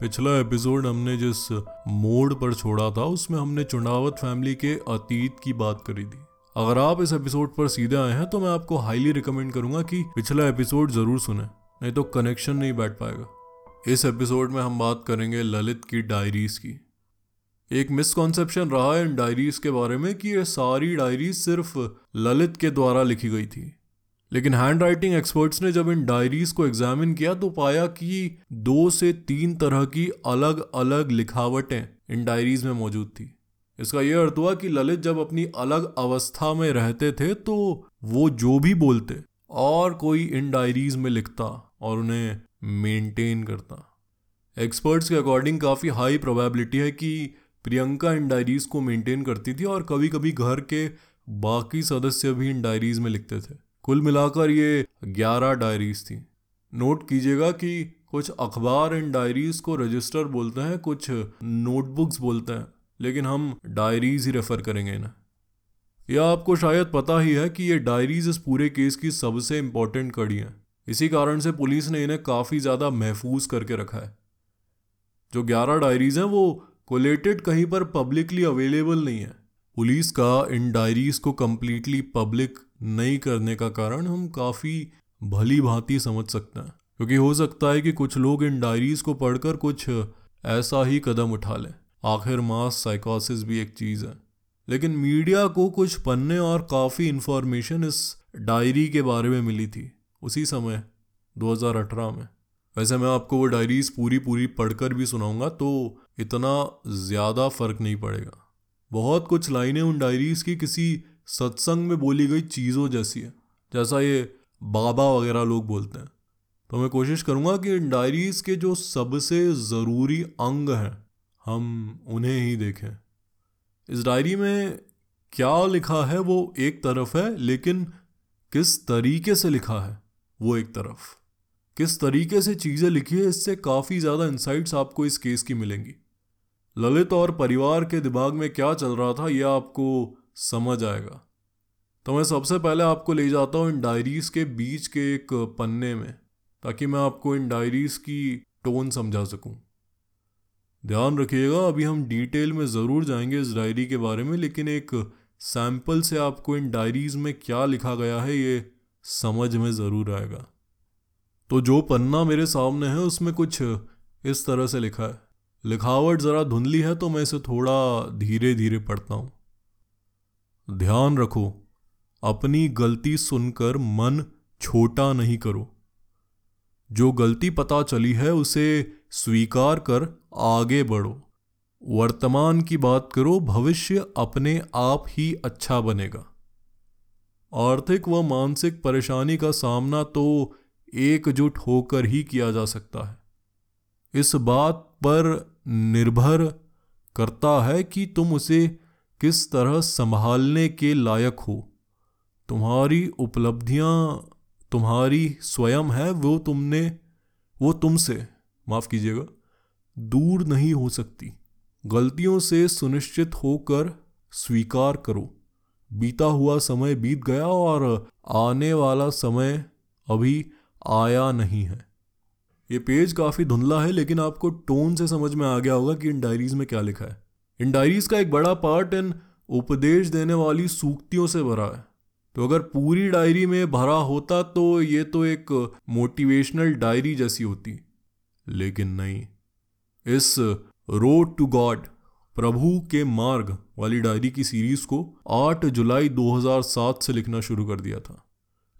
पिछला एपिसोड हमने जिस मोड़ पर छोड़ा था, उसमें हमने चुनावत फैमिली के अतीत की बात करी थी। अगर आप इस एपिसोड पर सीधे आए हैं तो मैं आपको हाईली रिकमेंड करूँगा कि पिछला एपिसोड ज़रूर सुने, नहीं तो कनेक्शन नहीं बैठ पाएगा। इस एपिसोड में हम बात करेंगे ललित की डायरीज की। एक मिसकॉन्सेप्शन रहा है इन डायरीज के बारे में कि ये सारी डायरीज सिर्फ़ ललित के द्वारा लिखी गई थी। लेकिन हैंड राइटिंग एक्सपर्ट्स ने जब इन डायरीज को एग्जामिन किया तो पाया कि दो से तीन तरह की अलग अलग लिखावटें इन डायरीज में मौजूद थी। इसका यह अर्थ हुआ कि ललित जब अपनी अलग अवस्था में रहते थे तो वो जो भी बोलते, और कोई इन डायरीज में लिखता और उन्हें मेंटेन करता। एक्सपर्ट्स के अकॉर्डिंग काफ़ी हाई प्रोबेबिलिटी है कि प्रियंका इन डायरीज को मेंटेन करती थी और कभी कभी घर के बाकी सदस्य भी इन डायरीज में लिखते थे। कुल मिलाकर ये ग्यारह डायरीज थी। नोट कीजिएगा कि कुछ अखबार इन डायरीज को रजिस्टर बोलते हैं, कुछ नोटबुक्स बोलते हैं, लेकिन हम डायरीज ही रेफर करेंगे इन्हें। यह आपको शायद पता ही है कि ये डायरीज इस पूरे केस की सबसे इंपॉर्टेंट कड़ी हैं। इसी कारण से पुलिस ने इन्हें काफ़ी ज़्यादा महफूज करके रखा है। जो ग्यारह डायरीज हैं, वो कोलेटेड कहीं पर पब्लिकली अवेलेबल नहीं है। पुलिस का इन डायरीज को कम्प्लीटली पब्लिक नहीं करने का कारण हम काफ़ी भली भांति समझ सकते हैं। क्योंकि हो सकता है कि कुछ लोग इन डायरीज को पढ़कर कुछ ऐसा ही कदम उठा लें। आखिर मास साइकोसिस भी एक चीज़ है। लेकिन मीडिया को कुछ पन्ने और काफ़ी इन्फॉर्मेशन इस डायरी के बारे में मिली थी, उसी समय 2018 में। वैसे मैं आपको वो डायरीज पूरी पूरी पढ़कर भी सुनाऊँगा तो इतना ज़्यादा फ़र्क नहीं पड़ेगा। बहुत कुछ लाइनें उन डायरीज की किसी सत्संग में बोली गई चीज़ों जैसी है, जैसा ये बाबा वगैरह लोग बोलते हैं। तो मैं कोशिश करूँगा कि इन डायरीज़ के जो सबसे ज़रूरी अंग हैं, हम उन्हें ही देखें। इस डायरी में क्या लिखा है, वो एक तरफ़ है, लेकिन किस तरीके से लिखा है, वो एक तरफ़। किस तरीके से चीज़ें लिखी है, इससे काफ़ी ज़्यादा इंसाइट्स आपको इस केस की मिलेंगी। ललित और परिवार के दिमाग में क्या चल रहा था यह आपको समझ आएगा। तो मैं सबसे पहले आपको ले जाता हूँ इन डायरीज के बीच के एक पन्ने में, ताकि मैं आपको इन डायरीज की टोन समझा सकूँ। ध्यान रखिएगा, अभी हम डिटेल में ज़रूर जाएँगे इस डायरी के बारे में, लेकिन एक सैंपल से आपको इन डायरीज में क्या लिखा गया है, ये समझ में ज़रूर आएगा। तो जो पन्ना मेरे सामने है, उसमें कुछ इस तरह से लिखा है। लिखावट ज़रा धुंधली है तो मैं इसे थोड़ा धीरे धीरे पढ़ता हूँ। ध्यान रखो, अपनी गलती सुनकर मन छोटा नहीं करो। जो गलती पता चली है, उसे स्वीकार कर आगे बढ़ो। वर्तमान की बात करो, भविष्य अपने आप ही अच्छा बनेगा। आर्थिक व मानसिक परेशानी का सामना तो एकजुट होकर ही किया जा सकता है। इस बात पर निर्भर करता है कि तुम उसे किस तरह संभालने के लायक हो? तुम्हारी उपलब्धियाँ तुम्हारी स्वयं है, वो तुमने, वो तुमसे, माफ़ कीजिएगा, दूर नहीं हो सकती। गलतियों से सुनिश्चित होकर स्वीकार करो। बीता हुआ समय बीत गया और आने वाला समय अभी आया नहीं है। ये पेज काफ़ी धुंधला है, लेकिन आपको टोन से समझ में आ गया होगा कि इन डायरीज में क्या लिखा है। इन डायरीज का एक बड़ा पार्ट इन उपदेश देने वाली सूक्तियों से भरा है। तो अगर पूरी डायरी में भरा होता तो ये तो एक मोटिवेशनल डायरी जैसी होती। लेकिन नहीं। इस रोड टू गॉड प्रभु के मार्ग वाली डायरी की सीरीज़ को 8 जुलाई 2007 से लिखना शुरू कर दिया था।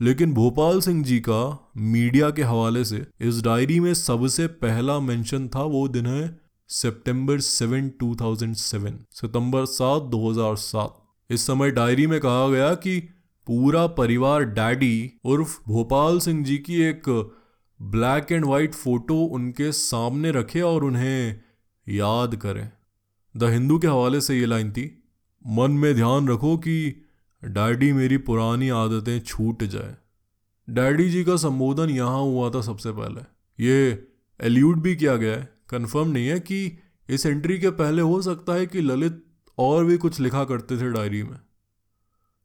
लेकिन भोपाल सिंह जी का मीडिया के हवाले से इस डायरी में सबसे पहला मेंशन था वो दिन है सितंबर 7 2007 सितंबर 7 2007 इस समय डायरी में कहा गया कि पूरा परिवार डैडी उर्फ़ भोपाल सिंह जी की एक ब्लैक एंड वाइट फ़ोटो उनके सामने रखे और उन्हें याद करें। द हिंदू के हवाले से ये लाइन थी, मन में ध्यान रखो कि डैडी मेरी पुरानी आदतें छूट जाए। डैडी जी का संबोधन यहाँ हुआ था सबसे पहले। ये एल्यूड भी किया गया है। कंफर्म नहीं है कि इस एंट्री के पहले हो सकता है कि ललित और भी कुछ लिखा करते थे डायरी में।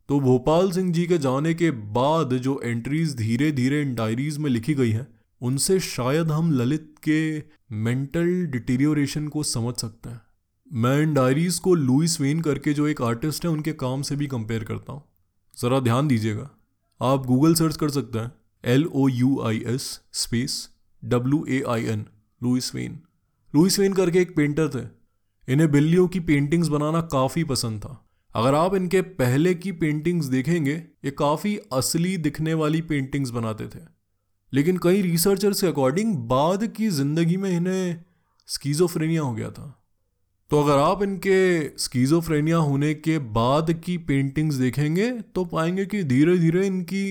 तो भोपाल सिंह जी के जाने के बाद जो एंट्रीज धीरे धीरे इन डायरीज में लिखी गई हैं, उनसे शायद हम ललित के मेंटल डिटीरियोरेशन को समझ सकते हैं। मैं इन डायरीज को लुइस वेन करके जो एक आर्टिस्ट है, उनके काम से भी कंपेयर करता हूँ। ज़रा ध्यान दीजिएगा। आप गूगल सर्च कर सकते हैं। L O U I S space W A I N Louis Wain Louis Wain करके एक पेंटर थे। इन्हें बिल्लियों की पेंटिंग्स बनाना काफ़ी पसंद था। अगर आप इनके पहले की पेंटिंग्स देखेंगे, ये काफ़ी असली दिखने वाली पेंटिंग्स बनाते थे। लेकिन कई रिसर्चर्स के अकॉर्डिंग बाद की ज़िंदगी में इन्हें स्कीजोफ्रेनिया हो गया था। तो अगर आप इनके स्कीजोफ्रेनिया होने के बाद की पेंटिंग्स देखेंगे तो पाएँगे कि धीरे धीरे इनकी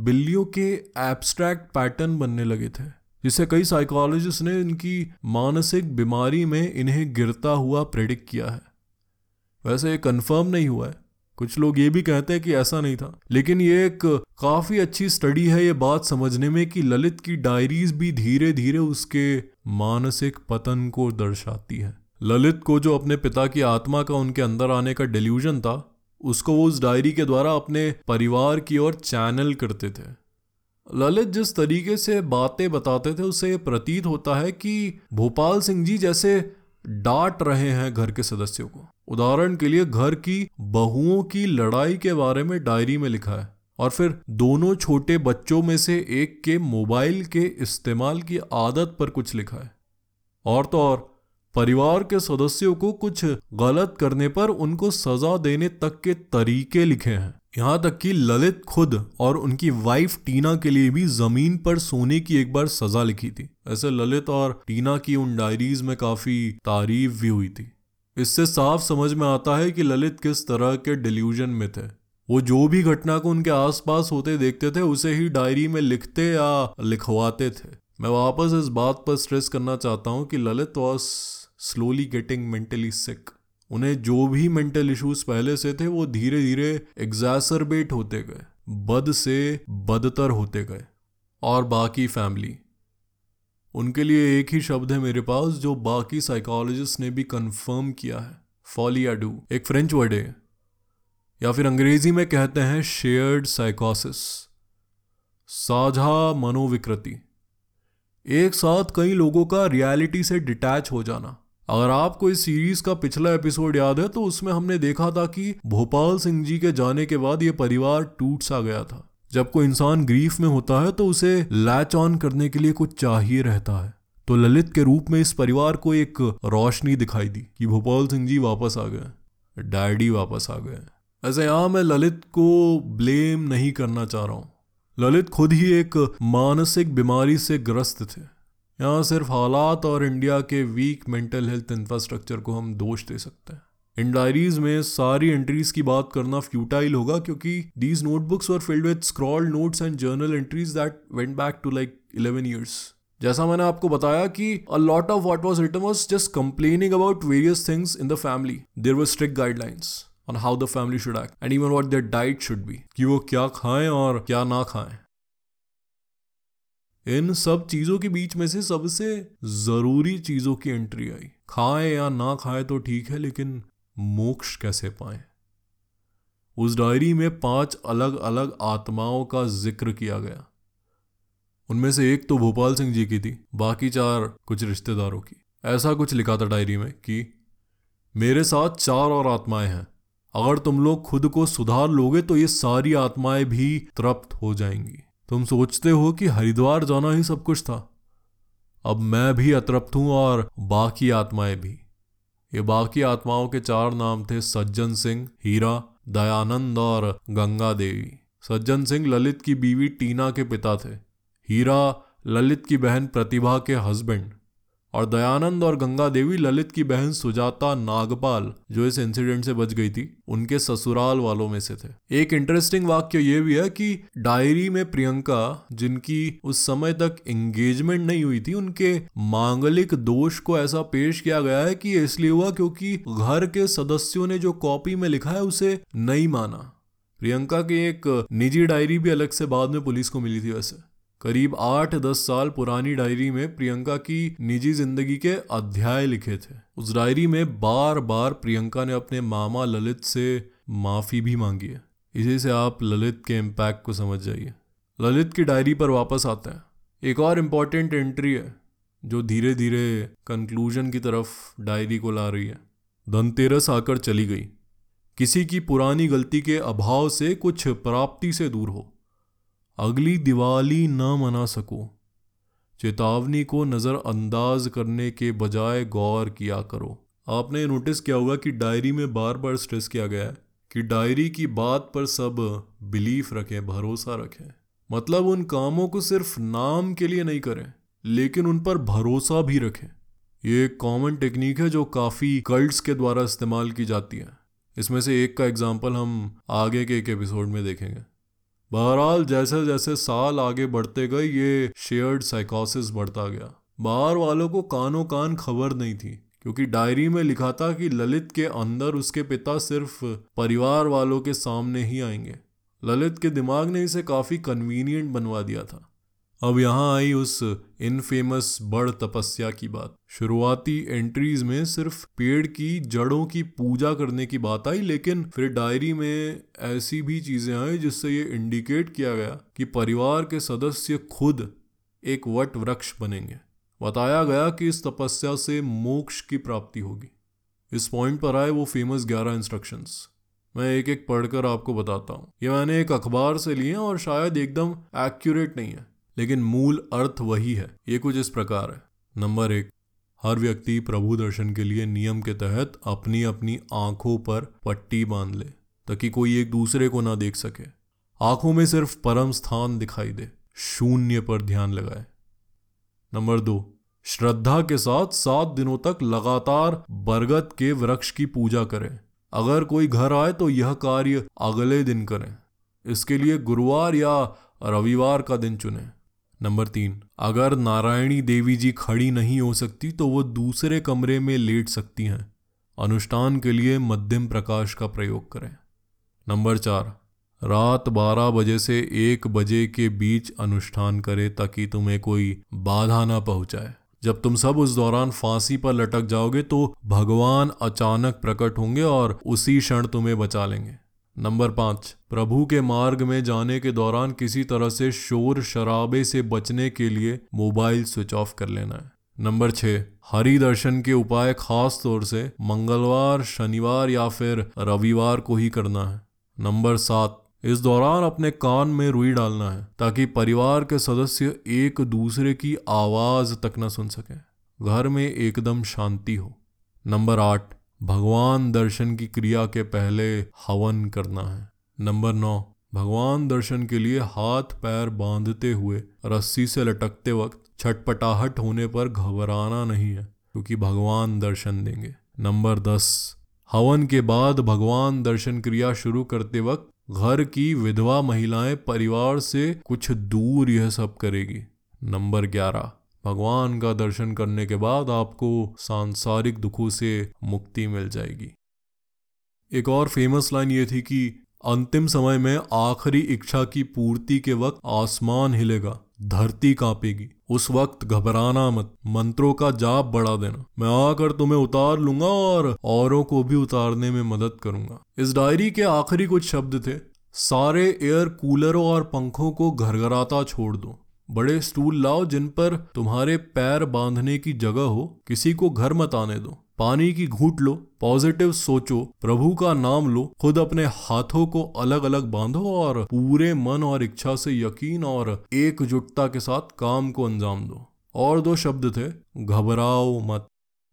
बिल्लियों के एब्स्ट्रैक्ट पैटर्न बनने लगे थे। जिससे कई साइकोलॉजिस्ट ने इनकी मानसिक बीमारी में इन्हें गिरता हुआ प्रेडिक्ट किया है। वैसे ये कंफर्म नहीं हुआ है। कुछ लोग ये भी कहते हैं कि ऐसा नहीं था। लेकिन ये एक काफ़ी अच्छी स्टडी है ये बात समझने में कि ललित की डायरीज भी धीरे धीरे उसके मानसिक पतन को दर्शाती है। ललित को जो अपने पिता की आत्मा का उनके अंदर आने का डिल्यूजन था, उसको वो उस डायरी के द्वारा अपने परिवार की ओर चैनल करते थे। ललित जिस तरीके से बातें बताते थे उससे प्रतीत होता है कि भोपाल सिंह जी जैसे डांट रहे हैं घर के सदस्यों को। उदाहरण के लिए घर की बहुओं की लड़ाई के बारे में डायरी में लिखा है और फिर दोनों छोटे बच्चों में से एक के मोबाइल के इस्तेमाल की आदत पर कुछ लिखा है। और तो और, परिवार के सदस्यों को कुछ गलत करने पर उनको सजा देने तक के तरीके लिखे हैं। यहाँ तक कि ललित खुद और उनकी वाइफ टीना के लिए भी ज़मीन पर सोने की एक बार सजा लिखी थी। ऐसे ललित और टीना की उन डायरीज में काफ़ी तारीफ़ भी हुई थी। इससे साफ़ समझ में आता है कि ललित किस तरह के डिल्यूजन में थे। वो जो भी घटना को उनके आसपास होते देखते थे, उसे ही डायरी में लिखते या लिखवाते थे। मैं वापस इस बात पर स्ट्रेस करना चाहता हूँ कि Lalit was slowly getting mentally sick उन्हें जो भी मेंटल इश्यूज़ पहले से थे, वो धीरे धीरे एग्जैसरबेट होते गए, बद से बदतर होते गए, और बाकी फैमिली उनके लिए एक ही शब्द है मेरे पास, जो बाकी साइकोलॉजिस्ट ने भी कंफर्म किया है फॉलियाडू एक फ्रेंच वर्ड है या। फिर अंग्रेज़ी में कहते हैं शेयर्ड साइकोसिस साझा मनोविकृति। एक साथ कई लोगों का रियलिटी से डिटैच हो जाना। अगर आपको इस सीरीज़ का पिछला एपिसोड याद है तो उसमें हमने देखा था कि भोपाल सिंह जी के जाने के बाद यह परिवार टूट सा गया था। जब कोई इंसान ग्रीफ में होता है तो उसे लैच ऑन करने के लिए कुछ चाहिए रहता है। तो ललित के रूप में इस परिवार को एक रोशनी दिखाई दी कि भोपाल सिंह जी वापस आ गए डैडी वापस आ गए ऐसे यहाँ मैं ललित को ब्लेम नहीं करना चाह रहा हूँ। ललित खुद ही एक मानसिक बीमारी से ग्रस्त थे। यहाँ सिर्फ़ हालात और इंडिया के वीक मेंटल हेल्थ इंफ्रास्ट्रक्चर को हम दोष दे सकते हैं। इन डायरीज में सारी एंट्रीज की बात करना फ्यूटाइल होगा क्योंकि these notebooks were filled with scrawl notes and journal entries that went back to like eleven years जैसा मैंने आपको बताया कि a lot of what was written was just complaining about various things in the family there were strict guidelines on how the family should act and even what their diet should be कि वो क्या खाएँ और क्या ना खाएँ। इन सब चीज़ों के बीच में से सबसे ज़रूरी चीज़ों की एंट्री आई। खाए या ना खाए तो ठीक है, लेकिन मोक्ष कैसे पाए? उस डायरी में पाँच अलग अलग आत्माओं का ज़िक्र किया गया। उनमें से एक तो भोपाल सिंह जी की थी, बाकी चार कुछ रिश्तेदारों की। ऐसा कुछ लिखा था डायरी में कि, मेरे साथ चार और आत्माएँ हैं। अगर तुम लोग खुद को सुधार लोगे तो ये सारी आत्माएँ भी तृप्त हो जाएँगी। तुम सोचते हो कि हरिद्वार जाना ही सब कुछ था। अब मैं भी अतृप्त हूँ और बाकी आत्माएँ भी। ये बाकी आत्माओं के चार नाम थे सज्जन सिंह, हीरा, दयानंद और गंगा देवी। सज्जन सिंह ललित की बीवी टीना के पिता थे। हीरा ललित की बहन प्रतिभा के हस्बैंड। और दयानंद और गंगा देवी ललित की बहन सुजाता नागपाल, जो इस इंसिडेंट से बच गई थी, उनके ससुराल वालों में से थे। एक इंटरेस्टिंग वाक्य ये भी है कि डायरी में प्रियंका, जिनकी उस समय तक एंगेजमेंट नहीं हुई थी, उनके मांगलिक दोष को ऐसा पेश किया गया है कि इसलिए हुआ क्योंकि घर के सदस्यों ने जो कॉपी में लिखा है, उसे नहीं माना। प्रियंका की एक निजी डायरी भी अलग से बाद में पुलिस को मिली थी वैसे। करीब आठ दस साल पुरानी डायरी में प्रियंका की निजी ज़िंदगी के अध्याय लिखे थे। उस डायरी में बार बार प्रियंका ने अपने मामा ललित से माफ़ी भी मांगी है। इसी से आप ललित के इम्पैक्ट को समझ जाइए। ललित की डायरी पर वापस आते हैं। एक और इंपॉर्टेंट एंट्री है, जो धीरे धीरे कंक्लूजन की तरफ़ डायरी को ला रही है। धनतेरस आकर चली गई। किसी की पुरानी गलती के अभाव से कुछ प्राप्ति से दूर हो। अगली दिवाली न मना सको। चेतावनी को नज़रअंदाज करने के बजाय गौर किया करो। आपने नोटिस किया होगा कि डायरी में बार बार स्ट्रेस किया गया है कि डायरी की बात पर सब बिलीफ रखें, भरोसा रखें। मतलब उन कामों को सिर्फ़ नाम के लिए नहीं करें, लेकिन उन पर भरोसा भी रखें। ये एक कॉमन टेक्निक है जो काफ़ी कल्ट्स के द्वारा इस्तेमाल की जाती है। इसमें से एक का एग्ज़ाम्पल हम आगे के एक एपिसोड में देखेंगे। बहरहाल, जैसे जैसे साल आगे बढ़ते गए, ये शेयर्ड साइकोसिस बढ़ता गया। बाहर वालों को कानों कान खबर नहीं थी, क्योंकि डायरी में लिखा था कि ललित के अंदर उसके पिता सिर्फ़ परिवार वालों के सामने ही आएँगे। ललित के दिमाग ने इसे काफ़ी कन्वीनियंट बनवा दिया था। अब यहाँ आई उस इनफेमस बड़ तपस्या की बात। शुरुआती एंट्रीज में सिर्फ़ पेड़ की जड़ों की पूजा करने की बात आई, लेकिन फिर डायरी में ऐसी भी चीज़ें आई जिससे ये इंडिकेट किया गया कि परिवार के सदस्य खुद एक वट वृक्ष बनेंगे। बताया गया कि इस तपस्या से मोक्ष की प्राप्ति होगी। इस पॉइंट पर आए वो फ़ेमस ग्यारह इंस्ट्रक्शंस मैं एक एक पढ़कर आपको बताता हूँ। ये मैंने एक अखबार से लिए और शायद एकदम एक्यूरेट नहीं है। लेकिन मूल अर्थ वही है। ये कुछ इस प्रकार है। नंबर एक, हर व्यक्ति प्रभु दर्शन के लिए नियम के तहत अपनी अपनी आँखों पर पट्टी बाँध ले, ताकि कोई एक दूसरे को ना देख सके। आँखों में सिर्फ़ परम स्थान दिखाई दे, शून्य पर ध्यान लगाए। नंबर दो, श्रद्धा के साथ सात दिनों तक लगातार बरगद के वृक्ष की पूजा करें। अगर कोई घर आए तो यह कार्य अगले दिन करें। इसके लिए गुरुवार या रविवार का दिन चुनें। नंबर तीन, अगर नारायणी देवी जी खड़ी नहीं हो सकती तो वो दूसरे कमरे में लेट सकती हैं। अनुष्ठान के लिए मध्यम प्रकाश का प्रयोग करें। नंबर चार, रात बारह बजे से एक बजे के बीच अनुष्ठान करें ताकि तुम्हें कोई बाधा ना पहुँचाए। जब तुम सब उस दौरान फांसी पर लटक जाओगे तो भगवान अचानक प्रकट होंगे और उसी क्षण तुम्हें बचा लेंगे। नंबर पाँच, प्रभु के मार्ग में जाने के दौरान किसी तरह से शोर शराबे से बचने के लिए मोबाइल स्विच ऑफ़ कर लेना है। नंबर छः हरि दर्शन के उपाय खास तौर से मंगलवार, शनिवार या फिर रविवार को ही करना है। नंबर सात, इस दौरान अपने कान में रुई डालना है ताकि परिवार के सदस्य एक दूसरे की आवाज़ तक न सुन सके। घर में एकदम शांति हो। नंबर आठ भगवान दर्शन की क्रिया के पहले हवन करना है। नंबर नौ, भगवान दर्शन के लिए हाथ पैर बांधते हुए, रस्सी से लटकते वक्त छटपटाहट होने पर घबराना नहीं है, क्योंकि भगवान दर्शन देंगे। नंबर दस, हवन के बाद भगवान दर्शन क्रिया शुरू करते वक्त घर की विधवा महिलाएँ परिवार से कुछ दूर यह सब करेगी। नंबर ग्यारह भगवान का दर्शन करने के बाद आपको सांसारिक दुखों से मुक्ति मिल जाएगी। एक और फ़ेमस लाइन ये थी कि अंतिम समय में आखिरी इच्छा की पूर्ति के वक्त आसमान हिलेगा, धरती कांपेगी। उस वक्त घबराना मत, मंत्रों का जाप बढ़ा देना। मैं आकर तुम्हें उतार लूँगा और औरों को भी उतारने में मदद करूँगा। इस डायरी के आखिरी कुछ शब्द थे, सारे एयर कूलरों और पंखों को घरघराता छोड़ दो। बड़े स्टूल लाओ जिन पर तुम्हारे पैर बांधने की जगह हो, किसी को घर मत आने दो। पानी की घूट लो पॉजिटिव सोचो, प्रभु का नाम लो, खुद अपने हाथों को अलग अलग बांधो और पूरे मन और इच्छा से यकीन और एकजुटता के साथ काम को अंजाम दो। और दो शब्द थे, घबराओ मत।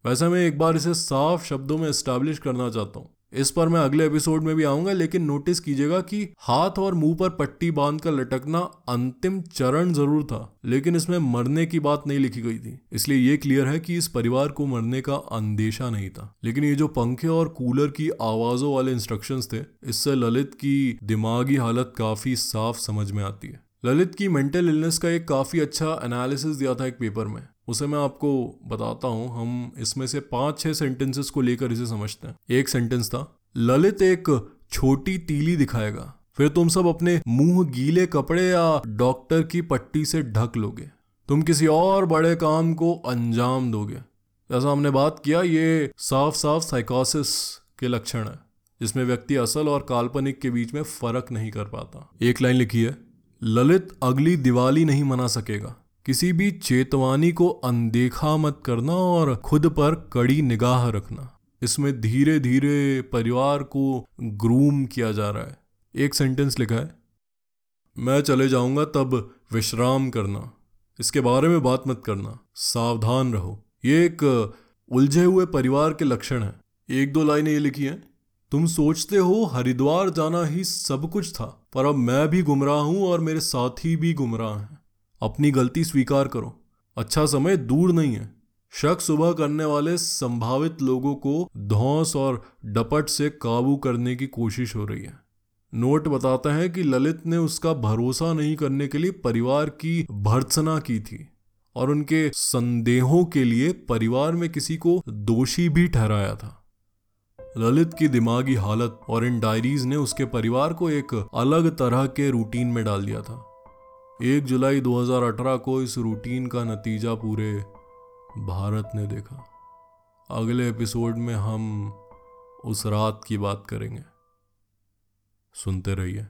वैसे मैं एक बार इसे साफ़ शब्दों में एस्टैब्लिश करना चाहता हूँ। इस पर मैं अगले एपिसोड में भी आऊँगा, लेकिन नोटिस कीजिएगा कि हाथ और मुँह पर पट्टी बाँध कर लटकना अंतिम चरण ज़रूर था, लेकिन इसमें मरने की बात नहीं लिखी गई थी। इसलिए ये क्लियर है कि इस परिवार को मरने का अंदेशा नहीं था। लेकिन ये जो पंखे और कूलर की आवाजों वाले इंस्ट्रक्शन थे, इससे ललित की दिमागी हालत काफ़ी साफ़ समझ में आती है। ललित की मेंटल इलनेस का एक काफ़ी अच्छा एनालिसिस दिया था एक पेपर में। उसे मैं आपको बताता हूँ, हम इसमें से पाँच छह सेंटेंसेस को लेकर इसे समझते हैं। एक सेंटेंस था, ललित एक छोटी तीली दिखाएगा, फिर तुम सब अपने मुँह गीले कपड़े या डॉक्टर की पट्टी से ढक लोगे। तुम किसी और बड़े काम को अंजाम दोगे। जैसा हमने बात किया, ये साफ़ साफ़ साइकोसिस के लक्षण है, जिसमें व्यक्ति असल और काल्पनिक के बीच में फ़र्क नहीं कर पाता। एक लाइन लिखी है, ललित अगली दिवाली नहीं मना सकेगा। किसी भी चेतवानी को अनदेखा मत करना और खुद पर कड़ी निगाह रखना। इसमें धीरे धीरे परिवार को ग्रूम किया जा रहा है। एक सेंटेंस लिखा है, मैं चले जाऊँगा तब विश्राम करना। इसके बारे में बात मत करना। सावधान रहो। ये एक उलझे हुए परिवार के लक्षण है। एक दो लाइनें ये लिखी हैं, तुम सोचते हो हरिद्वार जाना ही सब कुछ था, पर अब मैं भी गुमराह हूँ और मेरे साथी भी गुमराह हैं। अपनी गलती स्वीकार करो। अच्छा समय दूर नहीं है। शक सुबह करने वाले संभावित लोगों को धौस और डपट से काबू करने की कोशिश हो रही है। नोट बताता है कि ललित ने उसका भरोसा नहीं करने के लिए परिवार की भर्त्सना की थी और उनके संदेहों के लिए परिवार में किसी को दोषी भी ठहराया था। ललित की दिमागी हालत और इन डायरीज ने उसके परिवार को एक अलग तरह के रूटीन में डाल दिया था। एक जुलाई 2018 को इस रूटीन का नतीजा पूरे भारत ने देखा। अगले एपिसोड में हम उस रात की बात करेंगे। सुनते रहिए।